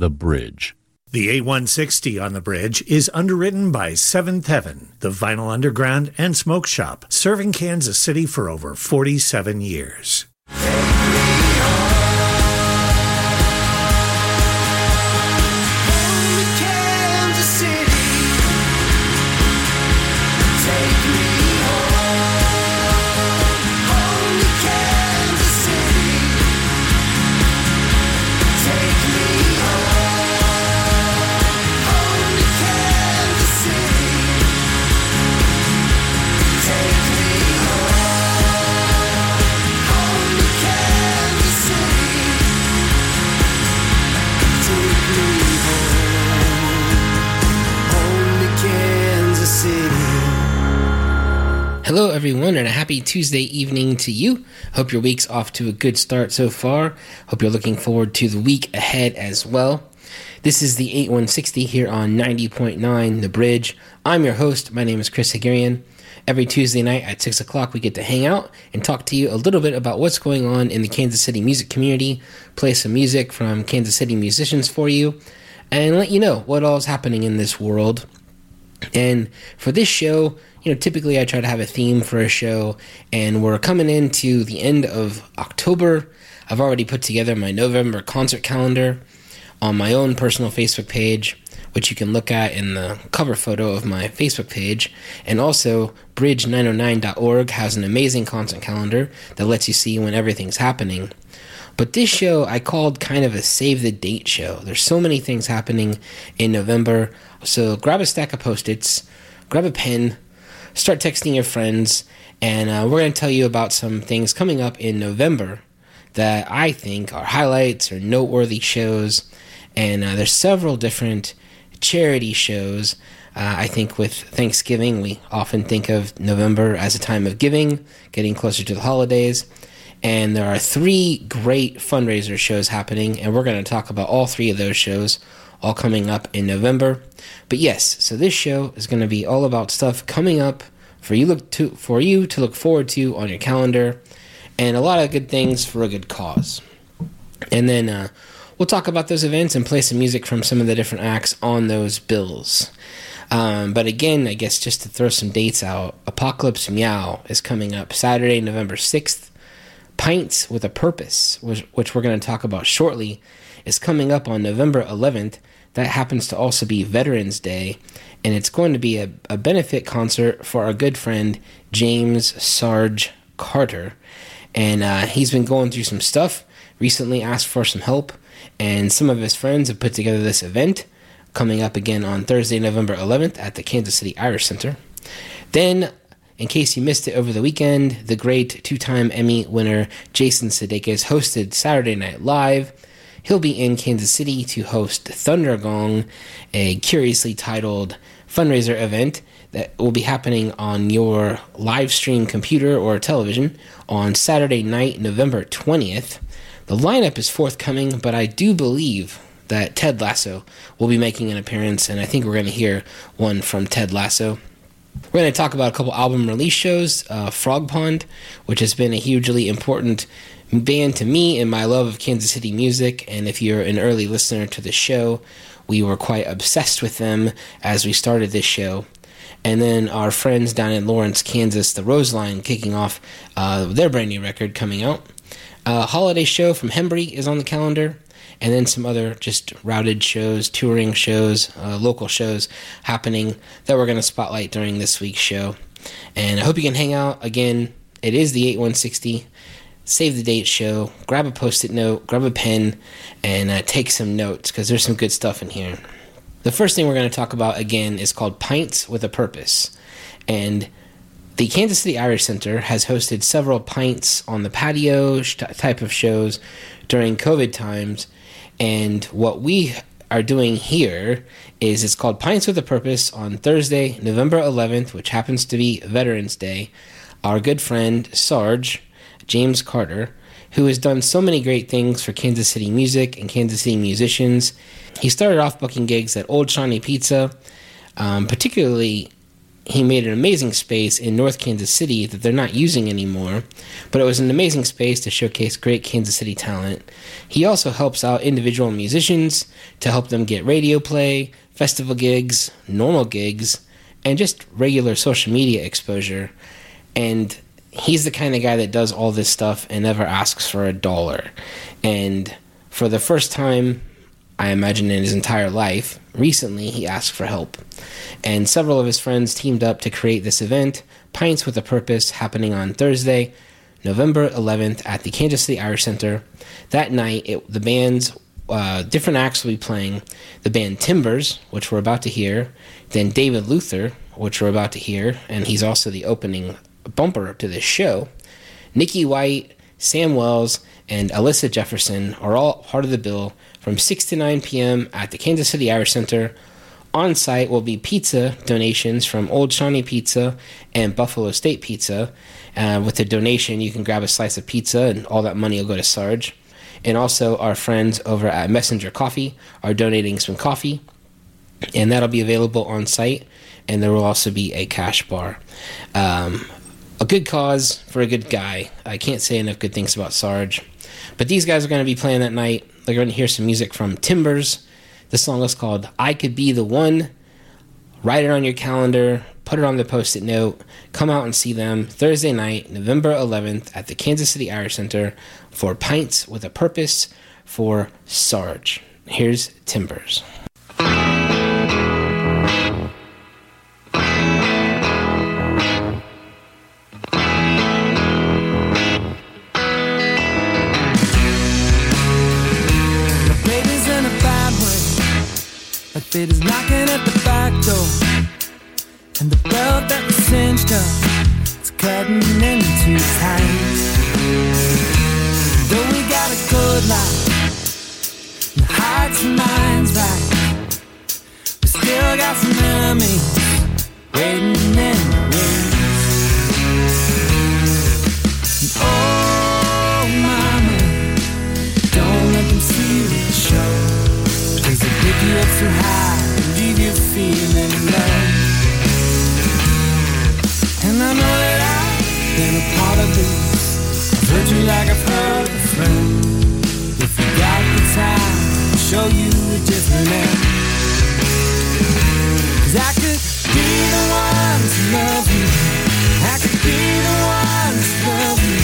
The Bridge. The 8160 on the bridge is underwritten by Seventh Heaven, the Vinyl Underground and Smoke Shop, serving Kansas City for over 47 years. Everyone, and a happy Tuesday evening to you. Hope your week's off to a good start so far. Hope you're looking forward to the week ahead as well. This is the 8160 here on 90.9 The Bridge. I'm your host. My name is Chris Haghirian. Every Tuesday night at 6 o'clock, we get to hang out and talk to you a little bit about what's going on in the Kansas City music community, play some music from Kansas City musicians for you, and let you know what all is happening in this world. And for this show, you know, typically I try to have a theme for a show, and we're coming into the end of October. I've already put together my November concert calendar on my own personal Facebook page, which you can look at in the cover photo of my Facebook page. And also, bridge909.org has an amazing concert calendar that lets you see when everything's happening. But this show I called kind of a save the date show. There's so many things happening in November. So grab a stack of post its, grab a pen, start texting your friends, and uh, we're going to tell you about some things coming up in November that I think are highlights or noteworthy shows. And uh, there's several different charity shows. Uh, I think with Thanksgiving, we often think of November as a time of giving, getting closer to the holidays. And there are three great fundraiser shows happening, and we're going to talk about all three of those shows all coming up in November. But yes, so this show is going to be all about stuff coming up for you look to for you to look forward to on your calendar, and a lot of good things for a good cause. And then uh, we'll talk about those events and play some music from some of the different acts on those bills. Um, but again, I guess just to throw some dates out, Apocalypse Meow is coming up Saturday, November 6th. Pints with a Purpose, which, which we're going to talk about shortly, is coming up on November 11th. That happens to also be Veterans Day, and it's going to be a, a benefit concert for our good friend James Sarge Carter. And uh, he's been going through some stuff, recently asked for some help, and some of his friends have put together this event coming up again on Thursday, November 11th at the Kansas City Irish Center. Then, in case you missed it over the weekend, the great two time Emmy winner Jason Sudeikis hosted Saturday Night Live. He'll be in Kansas City to host Thundergong, a curiously titled fundraiser event that will be happening on your live stream computer or television on Saturday night, November 20th. The lineup is forthcoming, but I do believe that Ted Lasso will be making an appearance, and I think we're going to hear one from Ted Lasso. We're going to talk about a couple album release shows. Uh, Frogpond, which has been a hugely important band to me and my love of Kansas City music. And if you're an early listener to the show, we were quite obsessed with them as we started this show. And then our friends down in Lawrence, Kansas, the Roseline, kicking off uh, their brand new record coming out. A holiday show from Hembree is on the calendar and then some other just routed shows, touring shows, uh, local shows happening that we're going to spotlight during this week's show. And I hope you can hang out. Again, it is the 8160 Save the Date show. Grab a post it note, grab a pen, and uh, take some notes because there's some good stuff in here. The first thing we're going to talk about again is called Pints with a Purpose. And the Kansas City Irish Center has hosted several pints on the patio type of shows during COVID times and what we are doing here is it's called Pints with a Purpose on Thursday, November 11th, which happens to be Veterans Day. Our good friend Sarge, James Carter, who has done so many great things for Kansas City music and Kansas City musicians. He started off booking gigs at Old Shawnee Pizza, um, particularly he made an amazing space in North Kansas City that they're not using anymore, but it was an amazing space to showcase great Kansas City talent. He also helps out individual musicians to help them get radio play, festival gigs, normal gigs, and just regular social media exposure. And he's the kind of guy that does all this stuff and never asks for a dollar. And for the first time, I imagine in his entire life, recently he asked for help. And several of his friends teamed up to create this event, Pints with a Purpose, happening on Thursday, November 11th at the Kansas City Irish Center. That night, it, the band's uh, different acts will be playing. The band Timbers, which we're about to hear, then David Luther, which we're about to hear, and he's also the opening bumper to this show. Nikki White, Sam Wells, and Alyssa Jefferson are all part of the bill from 6 to 9 p.m. at the Kansas City Irish Center. On site will be pizza donations from Old Shawnee Pizza and Buffalo State Pizza. Uh, with the donation, you can grab a slice of pizza, and all that money will go to Sarge. And also, our friends over at Messenger Coffee are donating some coffee, and that'll be available on site. And there will also be a cash bar. Um, a good cause for a good guy. I can't say enough good things about Sarge. But these guys are going to be playing that night. They're going to hear some music from Timbers. The song is called I Could Be the One. Write it on your calendar, put it on the post it note. Come out and see them Thursday night, November 11th, at the Kansas City Irish Center for Pints with a Purpose for Sarge. Here's Timbers. Cutting in too tight. Though we got a good life, and hearts and minds right, we still got some enemies waiting in the wings. You like I've heard a friend. If you got the time, I'll show you a different end. Cause I could be the one to love you. I could be the one to love you.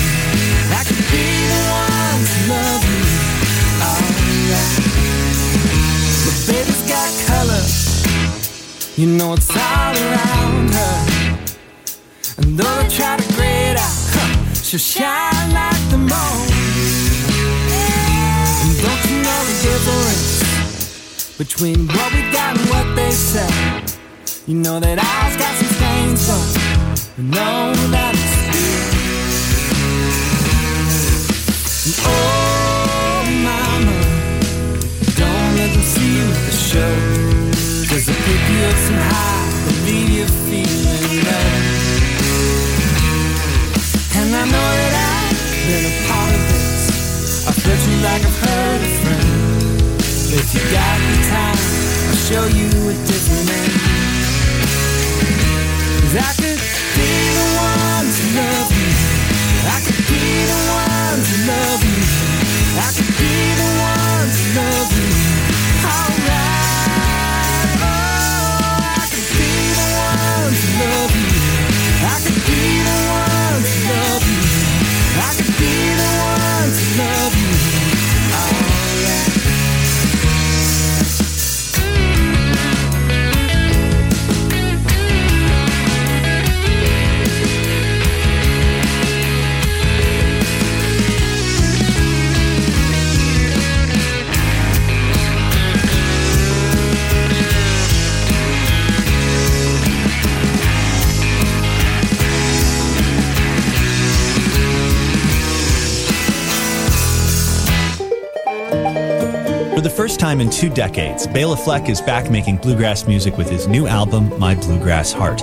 I could be the one to love you. Oh, Alright. But baby's got color. You know it's all around her. And though they try to she'll shine like the moon. And don't you know the difference between what we got and what they say? You know that ours got some stains, but we know that it's real. Oh, mama, don't let them see you at the show. Cause it pick you up some high and leave you feeling know that I've been a part of this. I've heard you like I've heard a friend. If you got the time, I'll show you a different end. Cause I could be the one to love you. I could be the one to love you. I could be the one to love you. first time in two decades, Bela Fleck is back making bluegrass music with his new album, My Bluegrass Heart.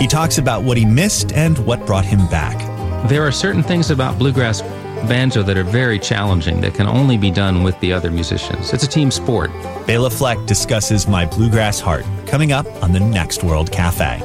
He talks about what he missed and what brought him back. There are certain things about bluegrass banjo that are very challenging that can only be done with the other musicians. It's a team sport. Bela Fleck discusses My Bluegrass Heart coming up on the next World Cafe.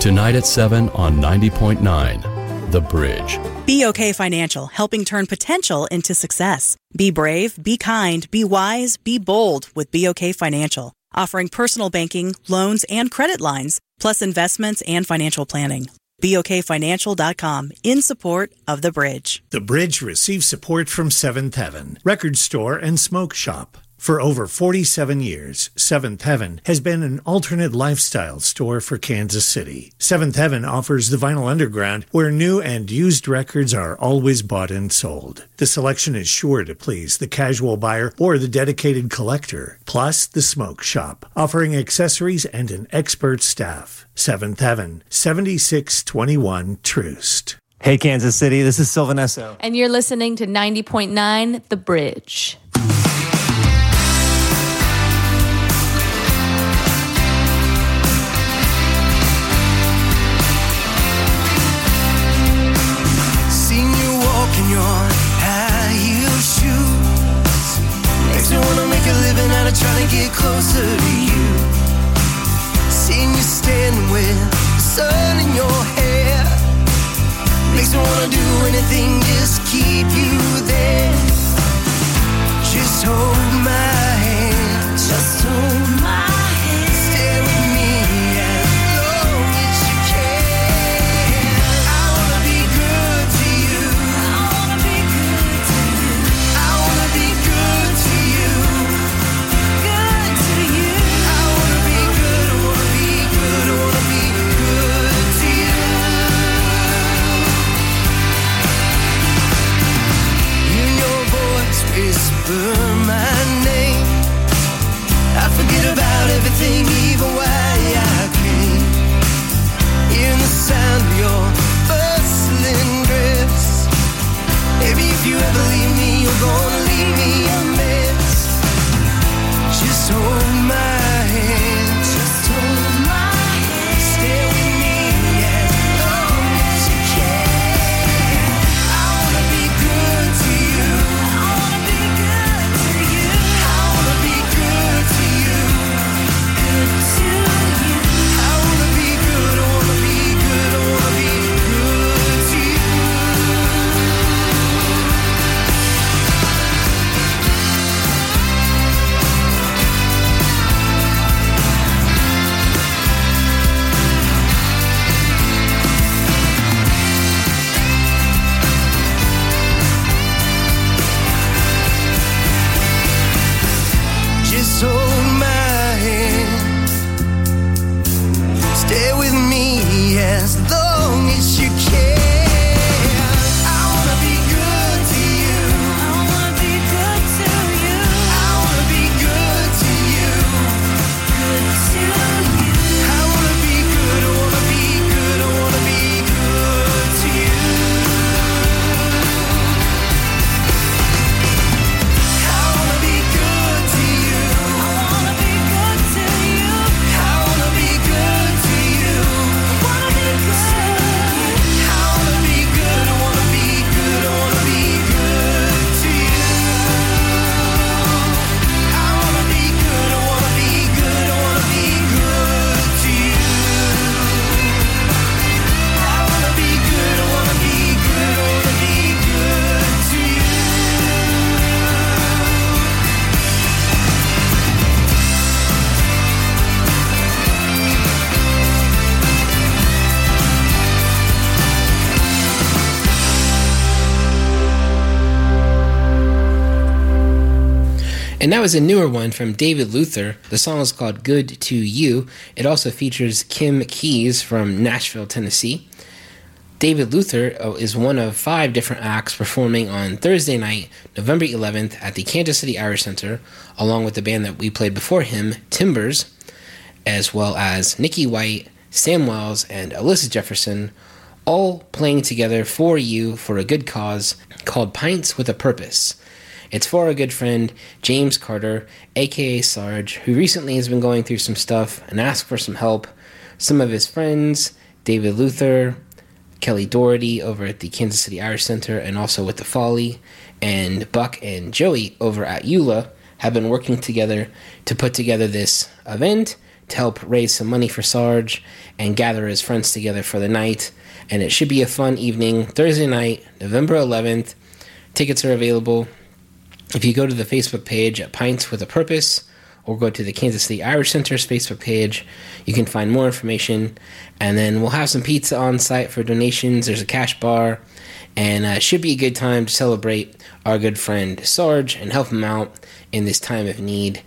Tonight at 7 on 90.9 The Bridge. BOK Financial, helping turn potential into success. Be brave, be kind, be wise, be bold with BOK Financial, offering personal banking, loans, and credit lines, plus investments and financial planning. BOKFinancial.com in support of The Bridge. The Bridge receives support from Seventh Heaven, record store and smoke shop. For over 47 years, Seventh Heaven has been an alternate lifestyle store for Kansas City. Seventh Heaven offers the Vinyl Underground, where new and used records are always bought and sold. The selection is sure to please the casual buyer or the dedicated collector, plus the smoke shop, offering accessories and an expert staff. Seventh Heaven, 7621 Troost. Hey, Kansas City, this is Sylvan Esso. And you're listening to 90.9 The Bridge. And that was a newer one from David Luther. The song is called Good to You. It also features Kim Keys from Nashville, Tennessee. David Luther uh, is one of five different acts performing on Thursday night, November 11th at the Kansas City Irish Center, along with the band that we played before him, Timbers, as well as Nikki White, Sam Wells, and Alyssa Jefferson, all playing together for you for a good cause called Pints with a Purpose. It's for our good friend James Carter, aka Sarge, who recently has been going through some stuff and asked for some help. Some of his friends, David Luther, Kelly Doherty over at the Kansas City Irish Center, and also with the Folly, and Buck and Joey over at EULA have been working together to put together this event to help raise some money for Sarge and gather his friends together for the night. And it should be a fun evening, Thursday night, November 11th. Tickets are available. If you go to the Facebook page at Pints with a Purpose or go to the Kansas City Irish Center's Facebook page, you can find more information. And then we'll have some pizza on site for donations. There's a cash bar. And uh, it should be a good time to celebrate our good friend Sarge and help him out in this time of need.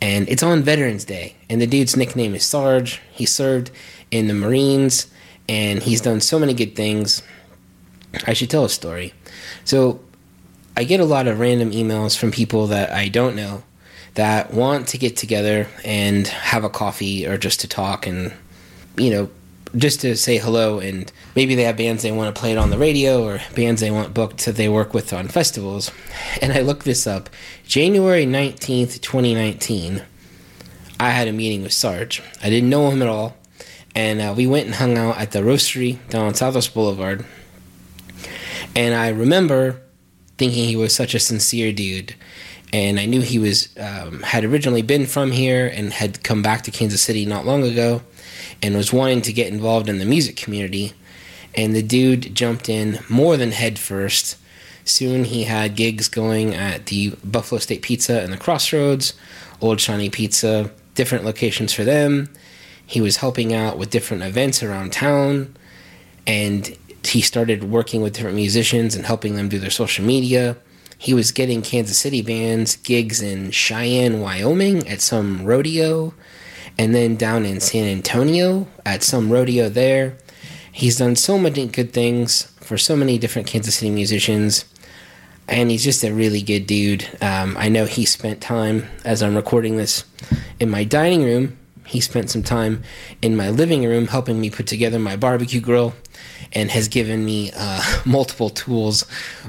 And it's on Veterans Day. And the dude's nickname is Sarge. He served in the Marines and he's done so many good things. I should tell a story. So I get a lot of random emails from people that I don't know that want to get together and have a coffee or just to talk and, you know, just to say hello. And maybe they have bands they want to play it on the radio or bands they want booked that they work with on festivals. And I looked this up. January 19th, 2019, I had a meeting with Sarge. I didn't know him at all. And uh, we went and hung out at the roastery down on Southwest Boulevard. And I remember thinking he was such a sincere dude. And I knew he was um, had originally been from here and had come back to Kansas City not long ago, and was wanting to get involved in the music community. And the dude jumped in more than headfirst. Soon he had gigs going at the Buffalo State Pizza and the Crossroads, Old Shawnee Pizza, different locations for them. He was helping out with different events around town, and he started working with different musicians and helping them do their social media. He was getting Kansas City bands gigs in Cheyenne, Wyoming at some rodeo, and then down in San Antonio at some rodeo there. He's done so many good things for so many different Kansas City musicians, and he's just a really good dude. Um, I know he spent time, as I'm recording this, in my dining room. He spent some time in my living room helping me put together my barbecue grill and has given me uh, multiple tools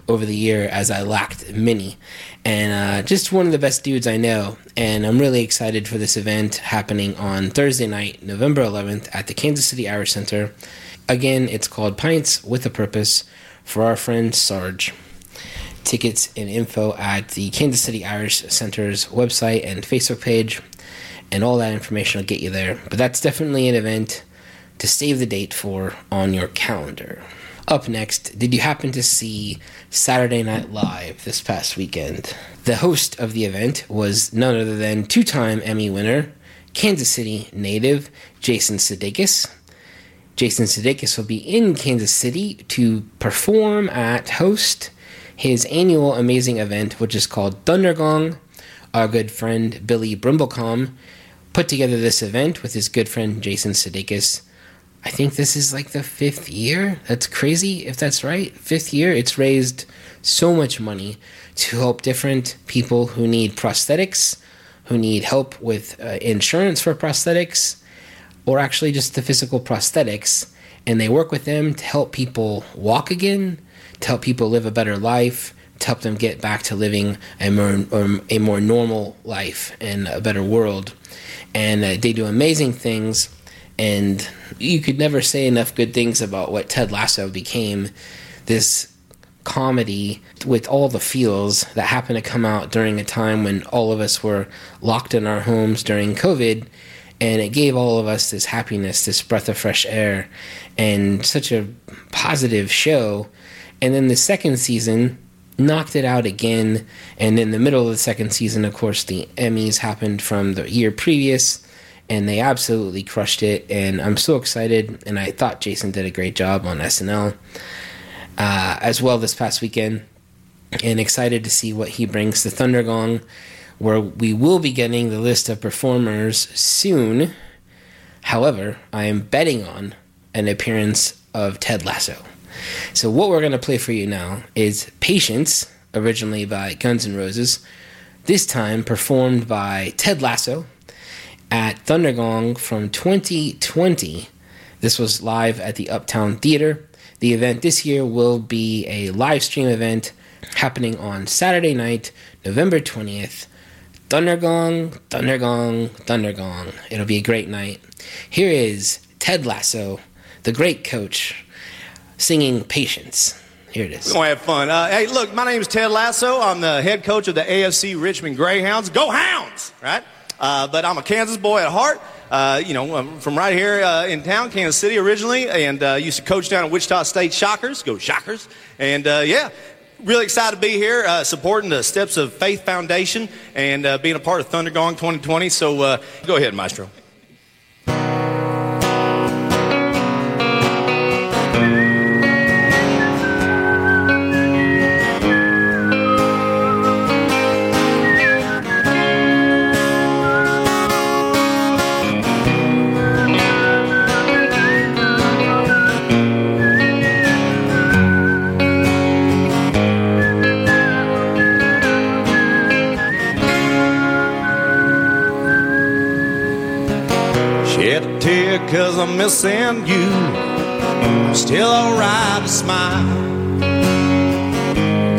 over the year as I lacked many. And uh, just one of the best dudes I know. And I'm really excited for this event happening on Thursday night, November 11th, at the Kansas City Irish Center. Again, it's called Pints with a Purpose for our friend Sarge. Tickets and info at the Kansas City Irish Center's website and Facebook page and all that information will get you there. But that's definitely an event to save the date for on your calendar. Up next, did you happen to see Saturday Night Live this past weekend? The host of the event was none other than two time Emmy winner, Kansas City native Jason Sudeikis. Jason Sudeikis will be in Kansas City to perform at host his annual amazing event, which is called Thundergong. Our good friend Billy Brimblecom put together this event with his good friend Jason Sudeikis. I think this is like the fifth year. That's crazy if that's right. Fifth year. It's raised so much money to help different people who need prosthetics, who need help with uh, insurance for prosthetics, or actually just the physical prosthetics. And they work with them to help people walk again, to help people live a better life, to help them get back to living a more, um, a more normal life and a better world. And uh, they do amazing things. And you could never say enough good things about what Ted Lasso became this comedy with all the feels that happened to come out during a time when all of us were locked in our homes during COVID. And it gave all of us this happiness, this breath of fresh air, and such a positive show. And then the second season knocked it out again. And in the middle of the second season, of course, the Emmys happened from the year previous and they absolutely crushed it. And I'm so excited. And I thought Jason did a great job on SNL uh, as well this past weekend. And excited to see what he brings to Thundergong, where we will be getting the list of performers soon. However, I am betting on an appearance of Ted Lasso. So, what we're going to play for you now is Patience, originally by Guns N' Roses, this time performed by Ted Lasso at Thundergong from 2020. This was live at the Uptown Theater. The event this year will be a live stream event happening on Saturday night, November 20th. Thundergong, Thundergong, Thundergong. It'll be a great night. Here is Ted Lasso, the great coach, singing Patience. Here it is. We're gonna have fun. Uh, hey, look, my name is Ted Lasso. I'm the head coach of the AFC Richmond Greyhounds. Go Hounds! Right? Uh, but I'm a Kansas boy at heart. Uh, you know, I'm from right here uh, in town, Kansas City originally, and uh, used to coach down at Wichita State Shockers. Go Shockers! And uh, yeah, really excited to be here, uh, supporting the Steps of Faith Foundation and uh, being a part of Thundergong 2020. So uh, go ahead, Maestro. Cause I'm missing you. Still alright to smile.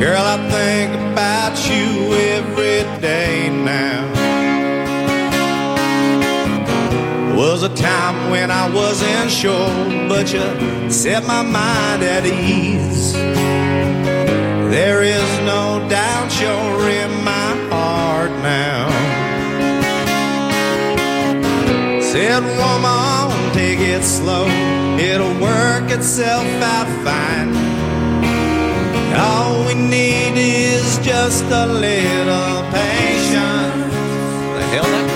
Girl, I think about you every day now. Was a time when I wasn't sure, but you set my mind at ease. There is no doubt you're in my heart now. Said, woman, take it slow. It'll work itself out fine. All we need is just a little patience. The hell that?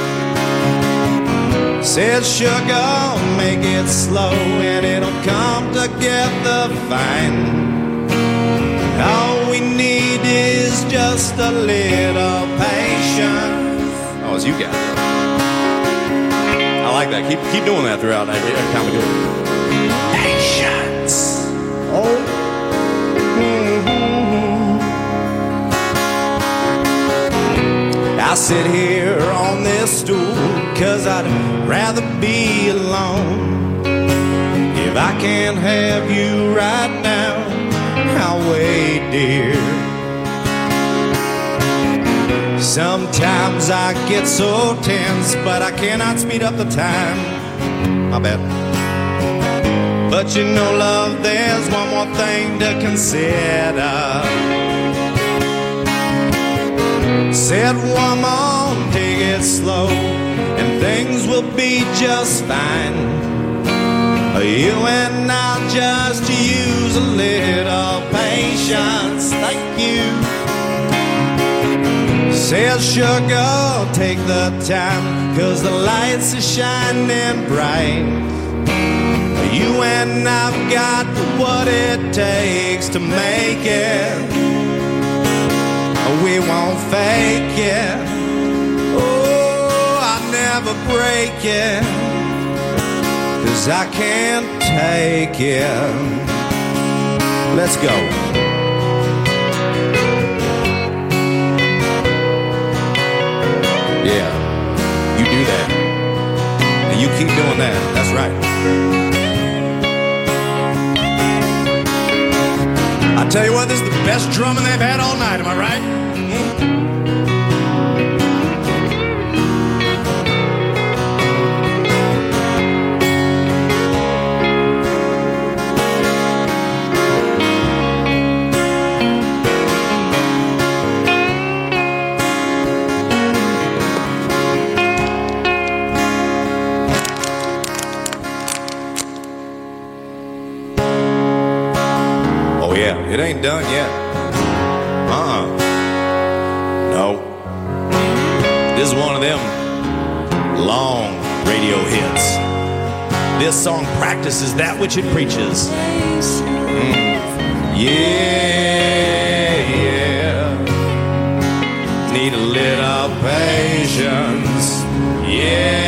Said, sugar, make it slow and it'll come together fine. All we need is just a little patience. Oh, it's you guys. I like that. Keep keep doing that throughout every, time we do it. Patience. Oh. I sit here on this stool cause I'd rather be alone. If I can't have you right now, I'll wait, dear. Sometimes I get so tense, but I cannot speed up the time. My bad. But you know, love, there's one more thing to consider. Said, woman, take it slow, and things will be just fine. You and I just use a little patience. Thank you. Says sugar, take the time, cause the lights are shining bright. You and I've got what it takes to make it. We won't fake it. Oh, I'll never break it. Cause I can't take it. Let's go. Yeah, you do that. And you keep doing that. That's right. I tell you what, this is the best drumming they've had all night, am I right? It ain't done yet. Uh-uh. No. This is one of them long radio hits. This song practices that which it preaches. Mm. Yeah, yeah. Need a little patience. Yeah,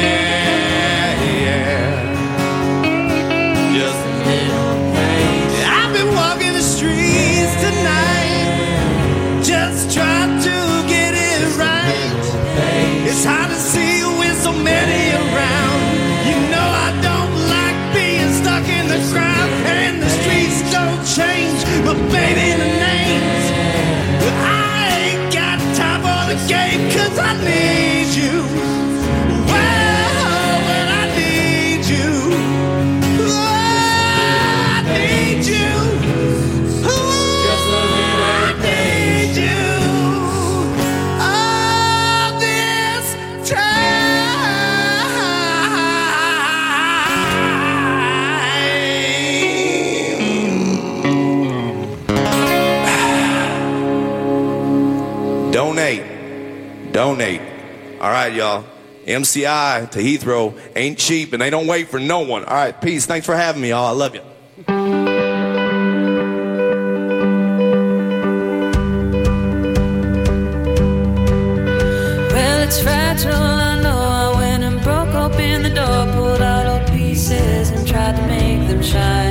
being All right, y'all. MCI to Heathrow ain't cheap and they don't wait for no one. All right, peace. Thanks for having me, y'all. I love you. Well, it's fragile, I know. I went and broke open the door, pulled out all pieces, and tried to make them shine.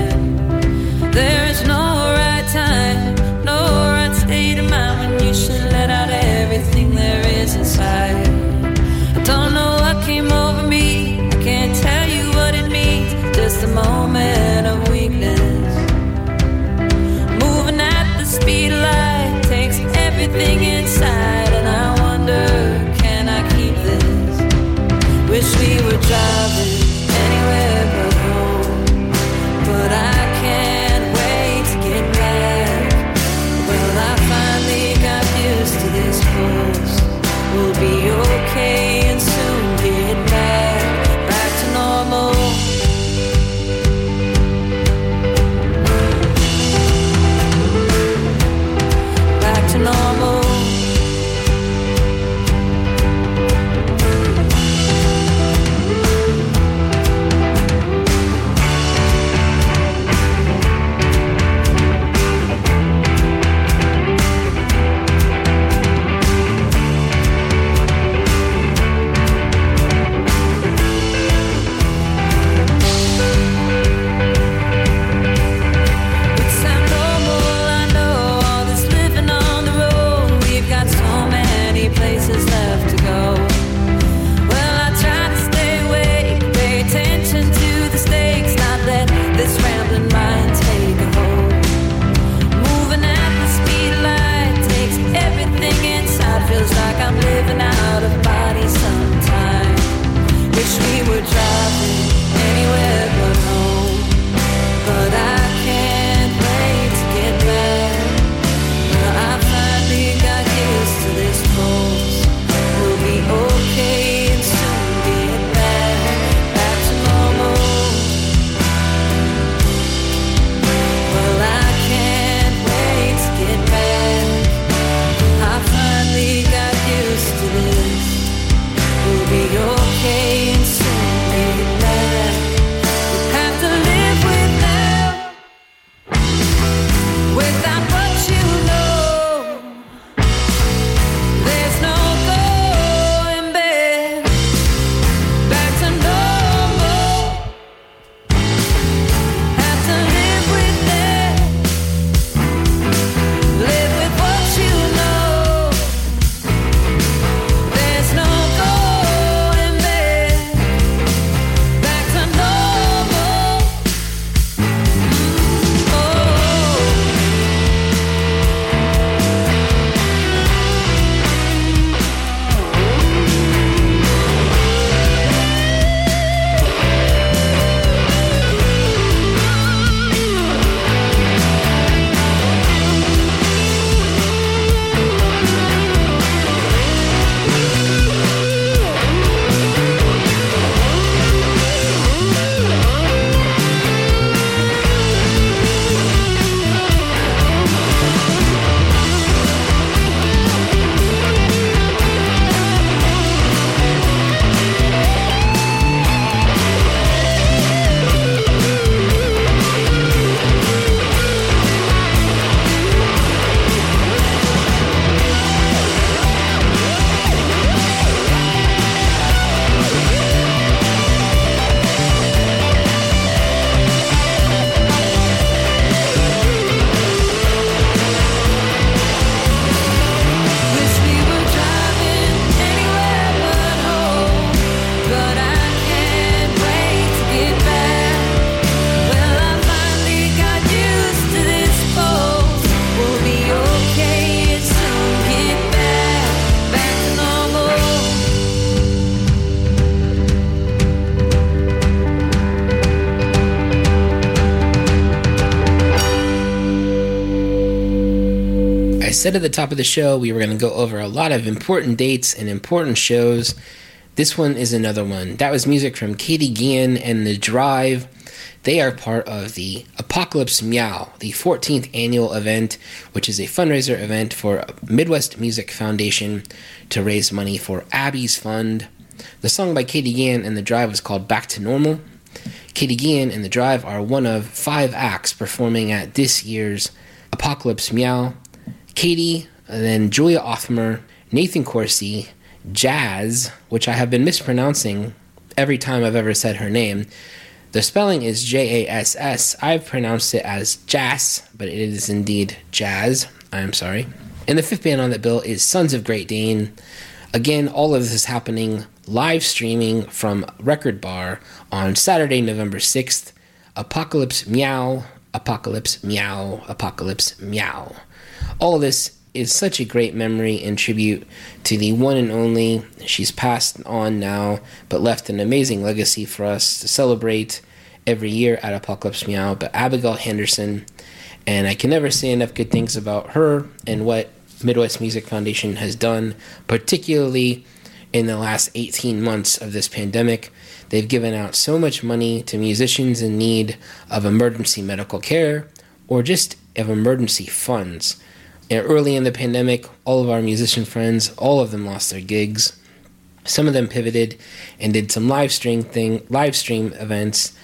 said at the top of the show, we were going to go over a lot of important dates and important shows. This one is another one. That was music from Katy Guillen and The Drive. They are part of the Apocalypse Meow, the 14th annual event, which is a fundraiser event for Midwest Music Foundation to raise money for Abby's Fund. The song by Katy Guillen and The Drive was called Back to Normal. Katy Guillen and The Drive are one of five acts performing at this year's Apocalypse Meow. Katie, then Julia Othmer, Nathan Corsi, Jazz, which I have been mispronouncing every time I've ever said her name. The spelling is J A S S. I've pronounced it as Jazz, but it is indeed Jazz. I'm sorry. And the fifth band on the bill is Sons of Great Dane. Again, all of this is happening live streaming from Record Bar on Saturday, November 6th. Apocalypse Meow, Apocalypse Meow, Apocalypse Meow. All of this is such a great memory and tribute to the one and only. She's passed on now, but left an amazing legacy for us to celebrate every year at Apocalypse Meow. But Abigail Henderson, and I can never say enough good things about her and what Midwest Music Foundation has done, particularly in the last 18 months of this pandemic. They've given out so much money to musicians in need of emergency medical care or just of emergency funds. And early in the pandemic, all of our musician friends, all of them lost their gigs. Some of them pivoted and did some live stream thing, live stream events,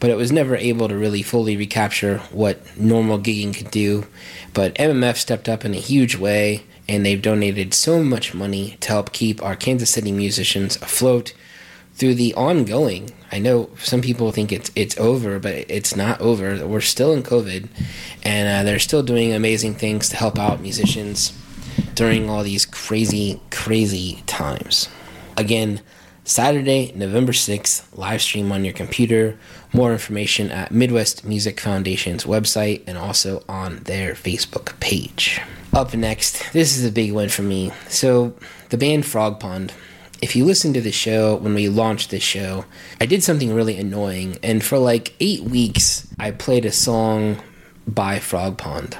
but it was never able to really fully recapture what normal gigging could do. But MMF stepped up in a huge way, and they've donated so much money to help keep our Kansas City musicians afloat through the ongoing. I know some people think it's it's over, but it's not over. We're still in COVID, and uh, they're still doing amazing things to help out musicians during all these crazy, crazy times. Again, Saturday, November 6th, live stream on your computer. More information at Midwest Music Foundation's website and also on their Facebook page. Up next, this is a big one for me. So, the band Frogpond if you listen to the show when we launched this show, I did something really annoying. And for like eight weeks, I played a song by Frogpond.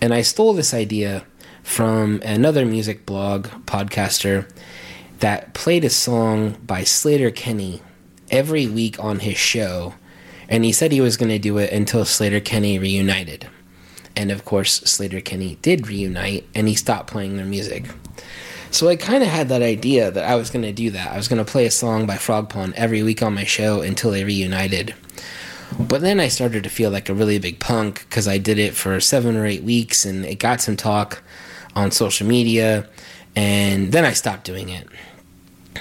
And I stole this idea from another music blog podcaster that played a song by Sleater-Kinney every week on his show. And he said he was going to do it until Sleater-Kinney reunited. And of course, Sleater-Kinney did reunite and he stopped playing their music. So I kind of had that idea that I was going to do that. I was going to play a song by Frogpond every week on my show until they reunited. But then I started to feel like a really big punk because I did it for seven or eight weeks and it got some talk on social media. And then I stopped doing it.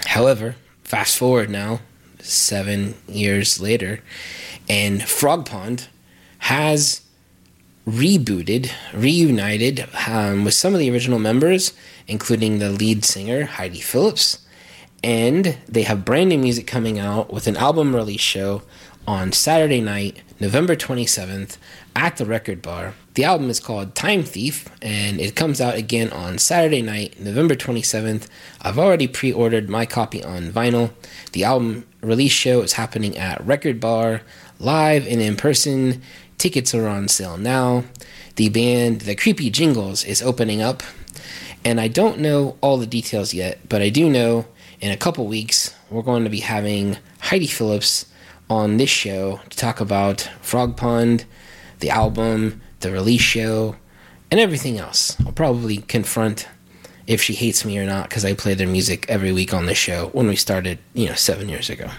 However, fast forward now, seven years later, and Frogpond has rebooted, reunited um, with some of the original members, including the lead singer, Heidi Phillips. And they have brand new music coming out with an album release show on Saturday night, November 27th, at the Record Bar. The album is called Time Thief, and it comes out again on Saturday night, November 27th. I've already pre ordered my copy on vinyl. The album release show is happening at Record Bar, live and in person. Tickets are on sale now. The band, The Creepy Jingles, is opening up. And I don't know all the details yet, but I do know in a couple weeks we're going to be having Heidi Phillips on this show to talk about Frogpond, the album, the release show, and everything else. I'll probably confront if she hates me or not because I play their music every week on the show when we started, you know, seven years ago.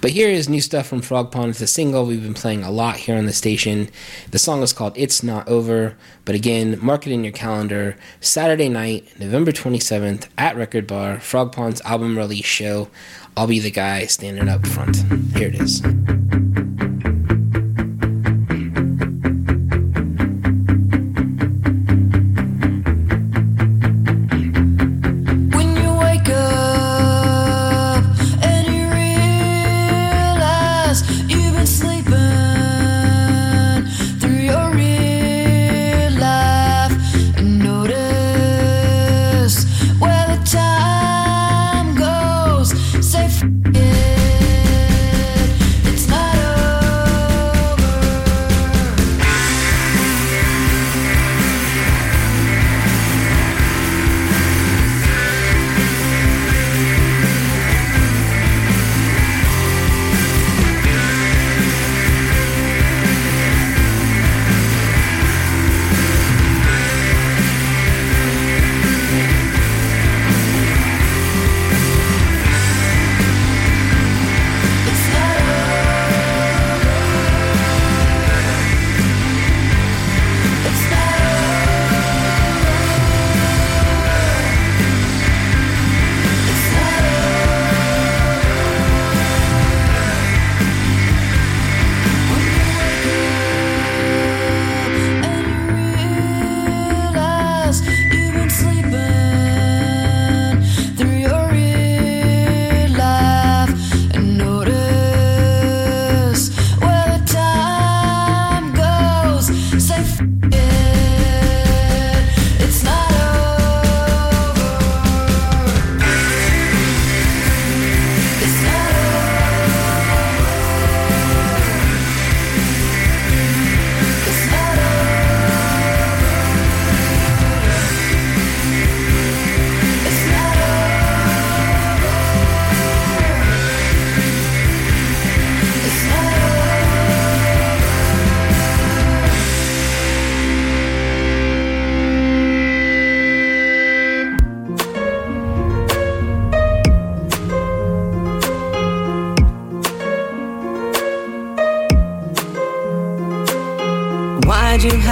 But here is new stuff from Frogpond. It's a single we've been playing a lot here on the station. The song is called It's Not Over. But again, mark it in your calendar. Saturday night, November 27th at Record Bar, Frogpond's album release show. I'll be the guy standing up front. Here it is.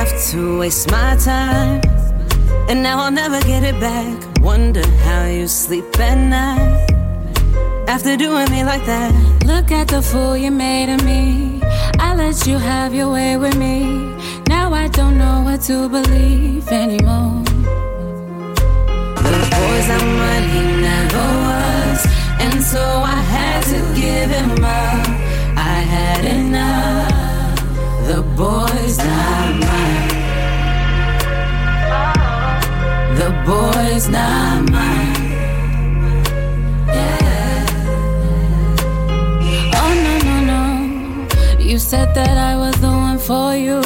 Have to waste my time? And now I'll never get it back. Wonder how you sleep at night after doing me like that. Look at the fool you made of me. I let you have your way with me. Now I don't know what to believe anymore. The boy's mine, he never was. And so I had to give him up. I had enough. The boy's not mine. The boy's not mine. Yeah. Oh no no no. You said that I was the one for you.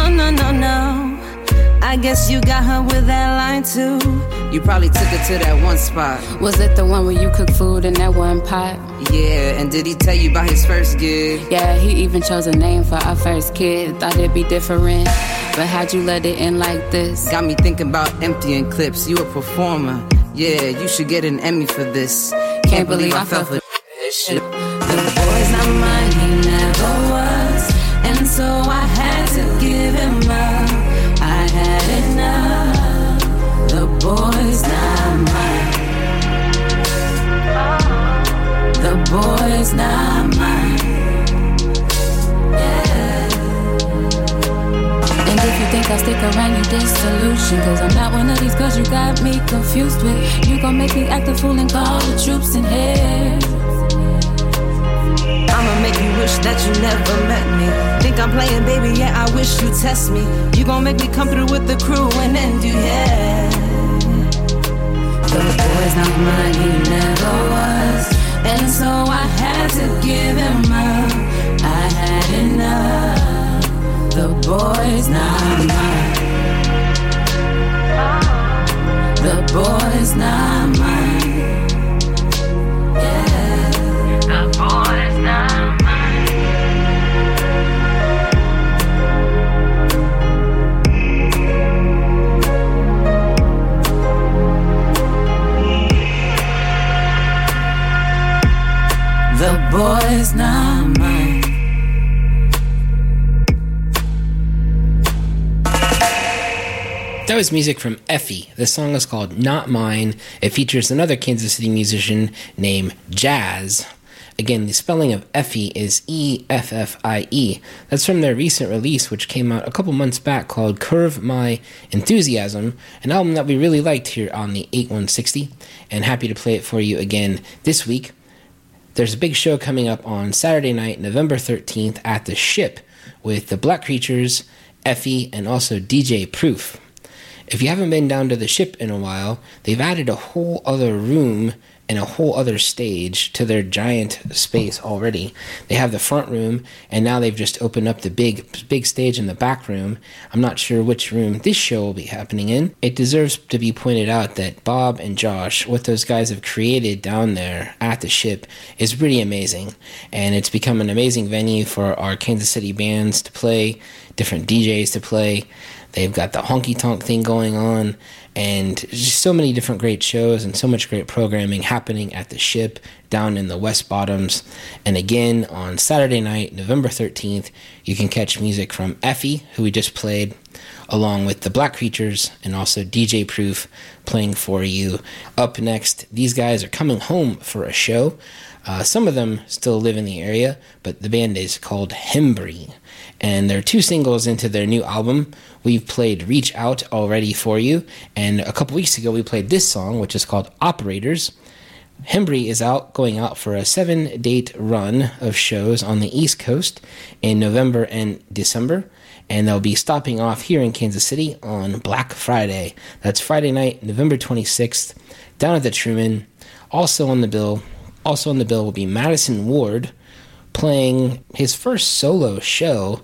Oh no no no. I guess you got her with that line too. You probably took her to that one spot. Was it the one where you cook food in that one pot? Yeah, and did he tell you about his first gig? Yeah, he even chose a name for our first kid. Thought it'd be different. But how'd you let it in like this? Got me thinking about emptying clips. You a performer. Yeah, you should get an Emmy for this. Can't, believe I fell for this shit. Boy's not mine. Yeah. And if you think I'll stick around, you disillusion. Cause I'm not one of these girls you got me confused with. You gon' make me act a fool and call the troops in here. I'ma make you wish that you never met me. Think I'm playing, baby? Yeah, I wish you test me. You gon' make me come through with the crew and then do yeah. The boy's not mine, he never was. And so I had to give him up. I had enough. The boy's not mine. The boy's not mine. Yeah. The boy's not boy's not mine. That was music from Effie. The song is called Not Mine. It features another Kansas City musician named Jazz. Again, the spelling of Effie is E F F I E. That's from their recent release, which came out a couple months back, called Curve My Enthusiasm, an album that we really liked here on the 8160, and happy to play it for you again this week. There's a big show coming up on Saturday night, November 13th, at the Ship with the Black Creatures, Effie, and also DJ Proof. If you haven't been down to the ship in a while, they've added a whole other room and a whole other stage to their giant space already. They have the front room, and now they've just opened up the big, big stage in the back room. I'm not sure which room this show will be happening in. It deserves to be pointed out that Bob and Josh, what those guys have created down there at the ship, is pretty amazing, and it's become an amazing venue for our Kansas City bands to play, different DJs to play. They've got the honky tonk thing going on, and just so many different great shows and so much great programming happening at the ship down in the West Bottoms. And again, on Saturday night, November 13th, you can catch music from Effie, who we just played, along with the Black Creatures and also DJ Proof playing for you. Up next, these guys are coming home for a show. Uh, some of them still live in the area, but the band is called Hembree. And there are two singles into their new album. We've played Reach Out already for you, and a couple weeks ago we played this song, which is called Operators. Hembree is out, going out for a seven date run of shows on the East Coast in November and December, and they'll be stopping off here in Kansas City on Black Friday. That's Friday night, November 26th, down at the Truman. Also on the bill, also on the bill will be Madisen Ward playing his first solo show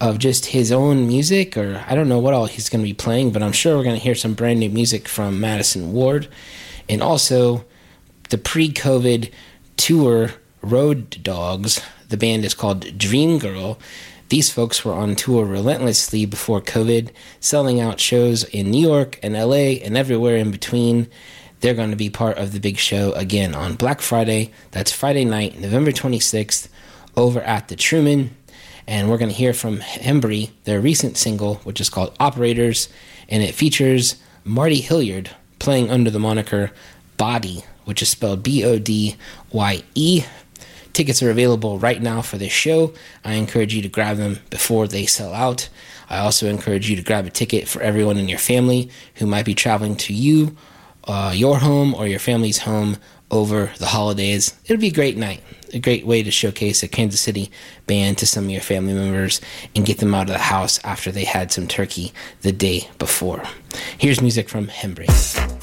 of just his own music, or I don't know what all he's going to be playing, but I'm sure we're going to hear some brand new music from Madisen Ward. And also, the pre COVID tour Road Dogs, the band is called Dream Girl. These folks were on tour relentlessly before COVID, selling out shows in New York and LA and everywhere in between. They're going to be part of the big show again on Black Friday. That's Friday night, November 26th, over at the Truman. And we're going to hear from Hembree, their recent single, which is called Operators, and it features Marty Hilliard playing under the moniker Body, which is spelled B O D Y E. Tickets are available right now for this show. I encourage you to grab them before they sell out. I also encourage you to grab a ticket for everyone in your family who might be traveling to you, uh, your home, or your family's home over the holidays. It'll be a great night, a great way to showcase a Kansas City band to some of your family members and get them out of the house after they had some turkey the day before. Here's music from Hembree.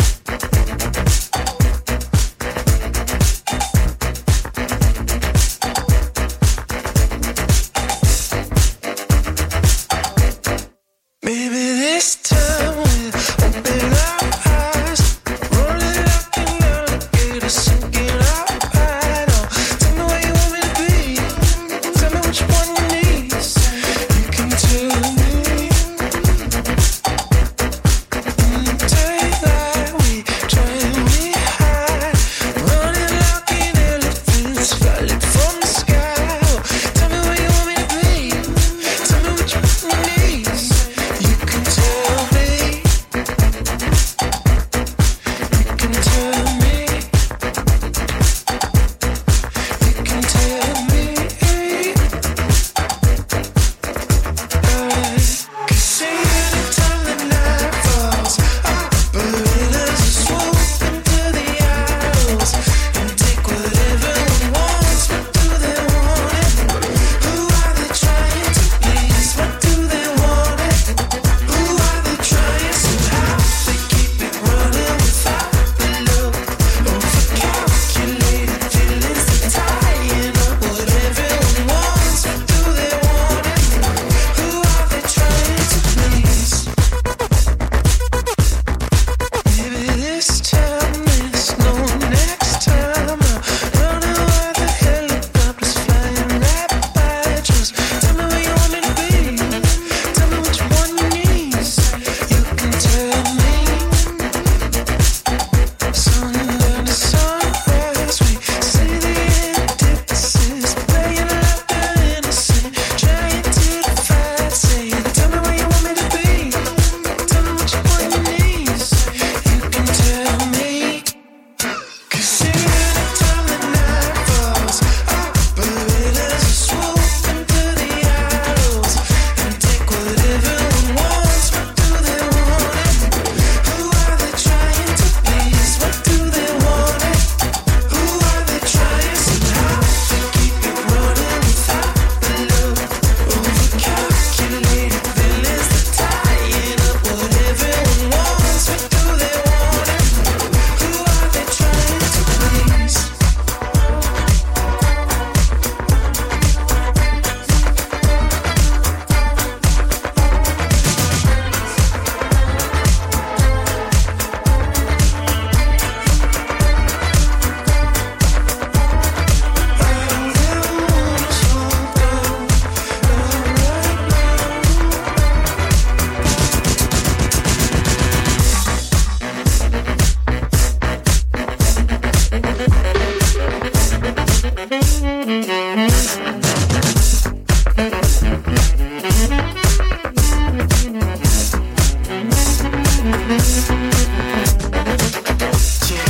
Tear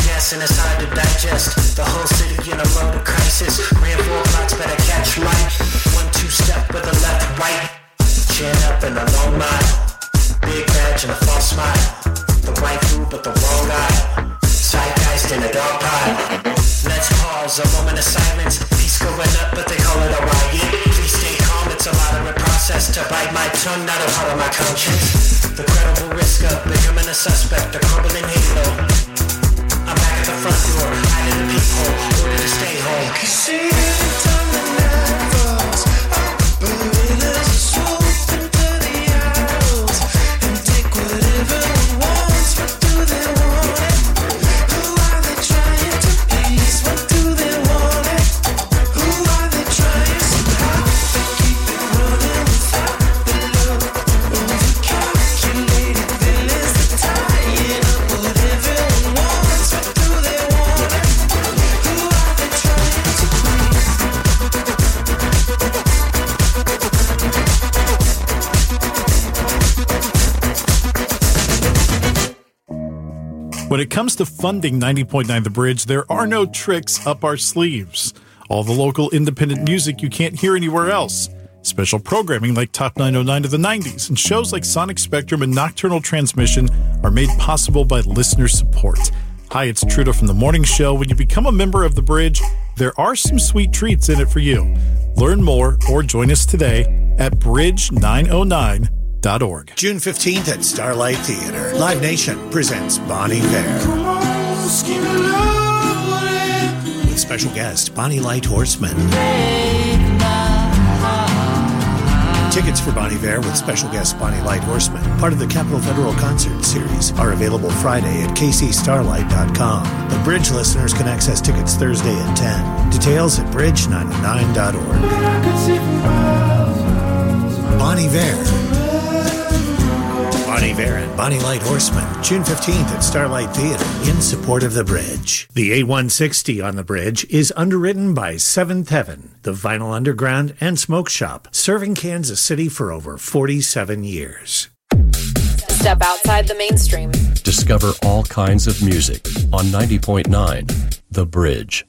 gas in his to funding 90.9 The Bridge, there are no tricks up our sleeves. All the local independent music you can't hear anywhere else. Special programming like Top 909 of the 90s and shows like Sonic Spectrum and Nocturnal Transmission are made possible by listener support. Hi, it's Truda from the morning show. When you become a member of The Bridge, there are some sweet treats in it for you. Learn more or join us today at oh bridge909.org. June 15th at Starlight Theater. Live Nation presents Bon Iver. With special guest Bonny Light Horseman. Tickets for Bon Iver with special guest Bonny Light Horseman, part of the Capitol Federal Concert Series, are available Friday at kcstarlight.com. The Bridge listeners can access tickets Thursday at 10. Details at bridge909.org. Bon Iver. Bon Iver and Bonny Light Horseman, June 15th at Starlight Theater in support of the bridge. The 8160 on the bridge is underwritten by Seventh Heaven, the Vinyl Underground and Smoke Shop, serving Kansas City for over 47 years. Step outside the mainstream. Discover all kinds of music on 90.9 The Bridge.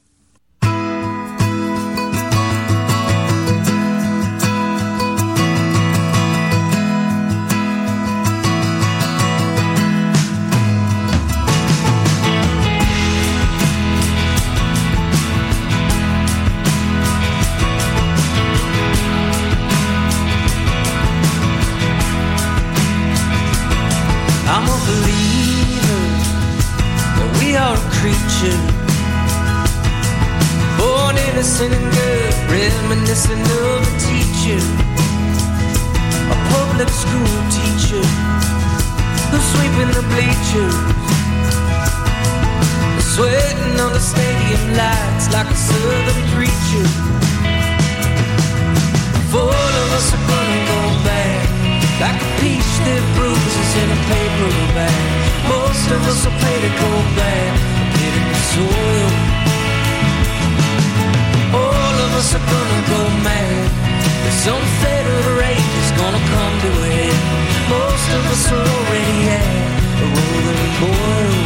Innocent and good, reminiscent of a teacher, a public school teacher who's sweeping the bleachers, sweating on the stadium lights like a southern preacher. Four of us are gonna go back like a peach that bruises in a paper bag. Most of us will pay to go back, get in the soil. Some federal rage is gonna come to head. Most of us are already at a rolling boil.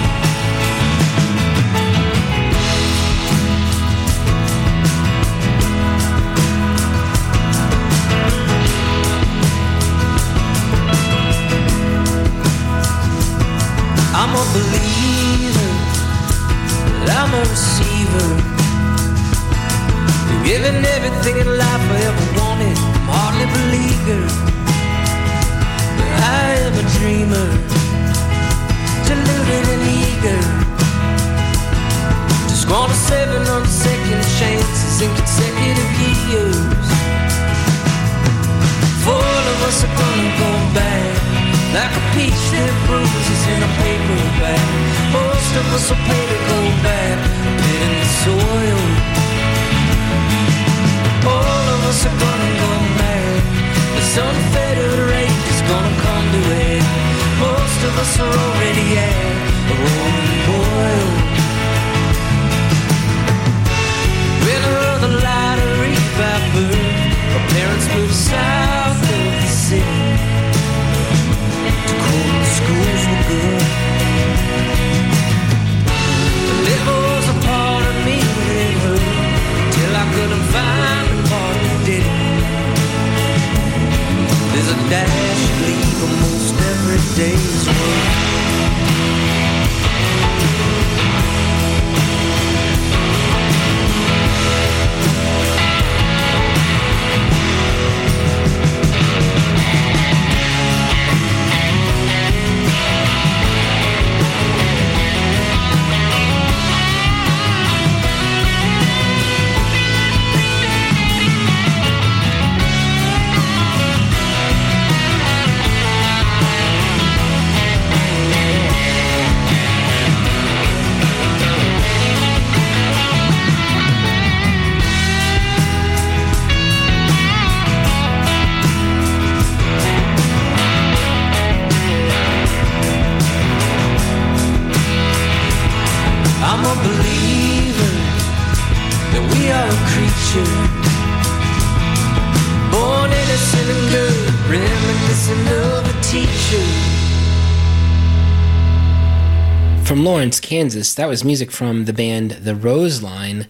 Kansas, that was music from the band The Roseline.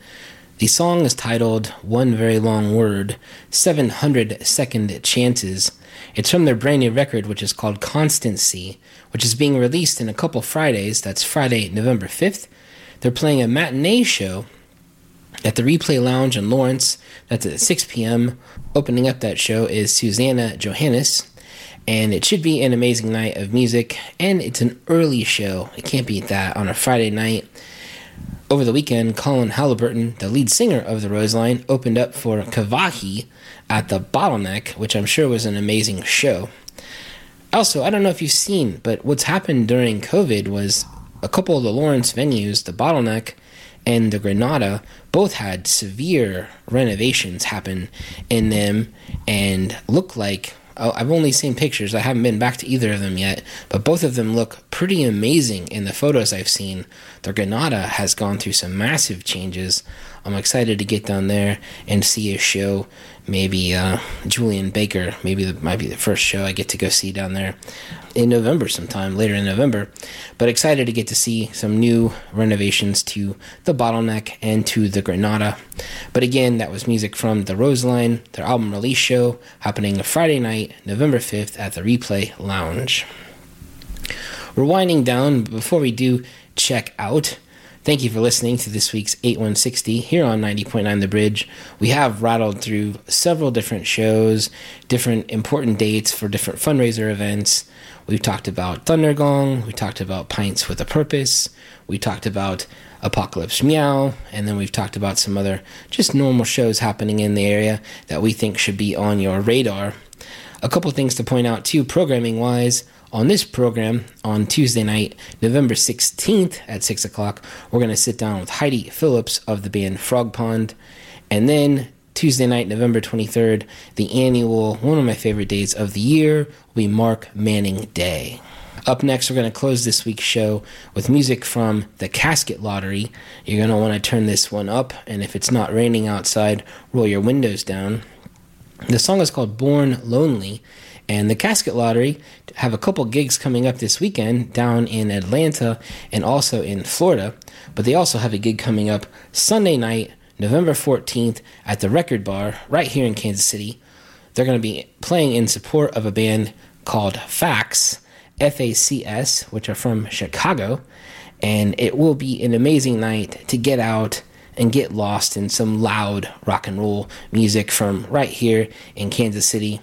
The song is titled One Very Long Word 700 Second Chances. It's from their brand new record, which is called Constancy, which is being released in a couple Fridays. That's Friday, November 5th. They're playing a matinee show at the Replay Lounge in Lawrence. That's at 6 p.m. Opening up that show is Susanna Johannes. And it should be an amazing night of music. And it's an early show. It can't beat that on a Friday night. Over the weekend, Colin Halliburton, the lead singer of the Roseline, opened up for Kavahi at the Bottleneck, which I'm sure was an amazing show. Also, I don't know if you've seen, but what's happened during COVID was a couple of the Lawrence venues, the Bottleneck and the Granada, both had severe renovations happen in them and look like Uh, I've only seen pictures. I haven't been back to either of them yet, but both of them look pretty amazing in the photos I've seen. The Granada has gone through some massive changes. I'm excited to get down there and see a show. Maybe uh, Julien Baker, maybe that might be the first show I get to go see down there in November sometime, later in November. But excited to get to see some new renovations to the Bottleneck and to the Granada. But again, that was music from the Roseline, their album release show happening Friday night, November 5th at the Replay Lounge. We're winding down, before we do check out, Thank you for listening to this week's 8160 here on 90.9 The Bridge. We have rattled through several different shows, different important dates for different fundraiser events. We've talked about Thundergong, we talked about Pints with a Purpose, we talked about Apocalypse Meow, and then we've talked about some other just normal shows happening in the area that we think should be on your radar. A couple things to point out too, programming wise. On this program, on Tuesday night, November 16th at 6 o'clock, we're going to sit down with Heidi Phillips of the band Frogpond. And then Tuesday night, November 23rd, the annual, one of my favorite days of the year, will be Mark Manning Day. Up next, we're going to close this week's show with music from the Casket Lottery. You're going to want to turn this one up, and if it's not raining outside, roll your windows down. The song is called Born Lonely, and the Casket Lottery have a couple gigs coming up this weekend down in Atlanta and also in Florida. But they also have a gig coming up Sunday night, November 14th, at the Record Bar right here in Kansas City. They're going to be playing in support of a band called Facs, F A C S, which are from Chicago. And it will be an amazing night to get out and get lost in some loud rock and roll music from right here in Kansas City.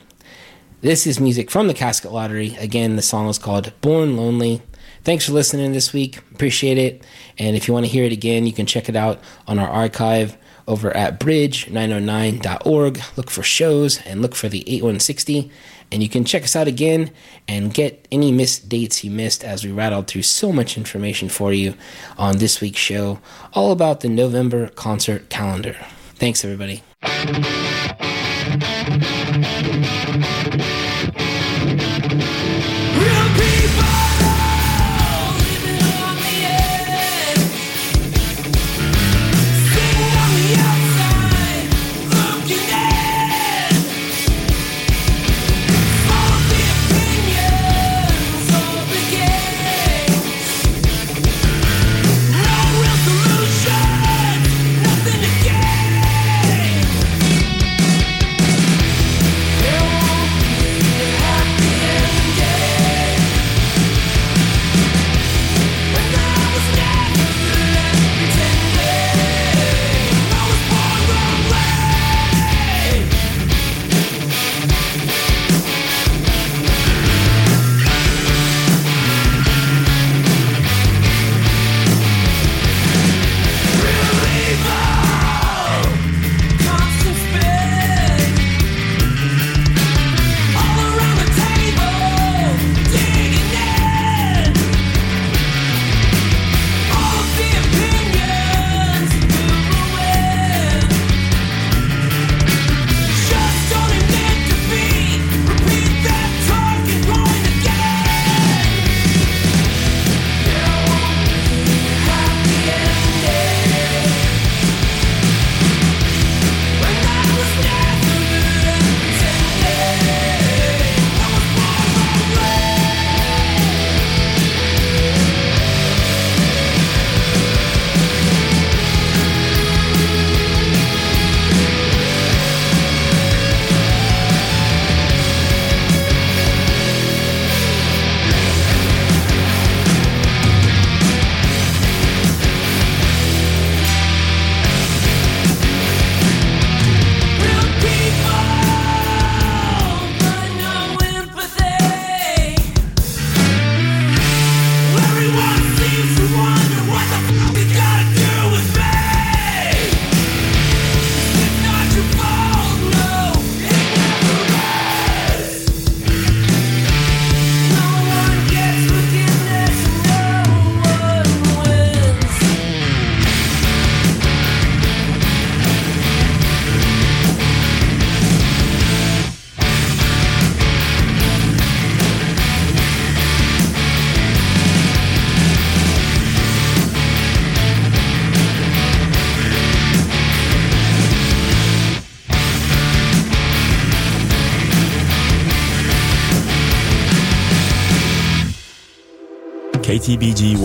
This is music from the Casket Lottery. Again, the song is called Born Lonely. Thanks for listening this week. Appreciate it. And if you want to hear it again, you can check it out on our archive over at bridge909.org. Look for shows and look for the 8160. And you can check us out again and get any missed dates you missed as we rattled through so much information for you on this week's show, all about the November concert calendar. Thanks, everybody.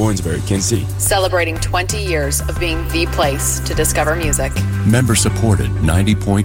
Warrensburg, City. Celebrating 20 years of being the place to discover music. Member supported 90.9.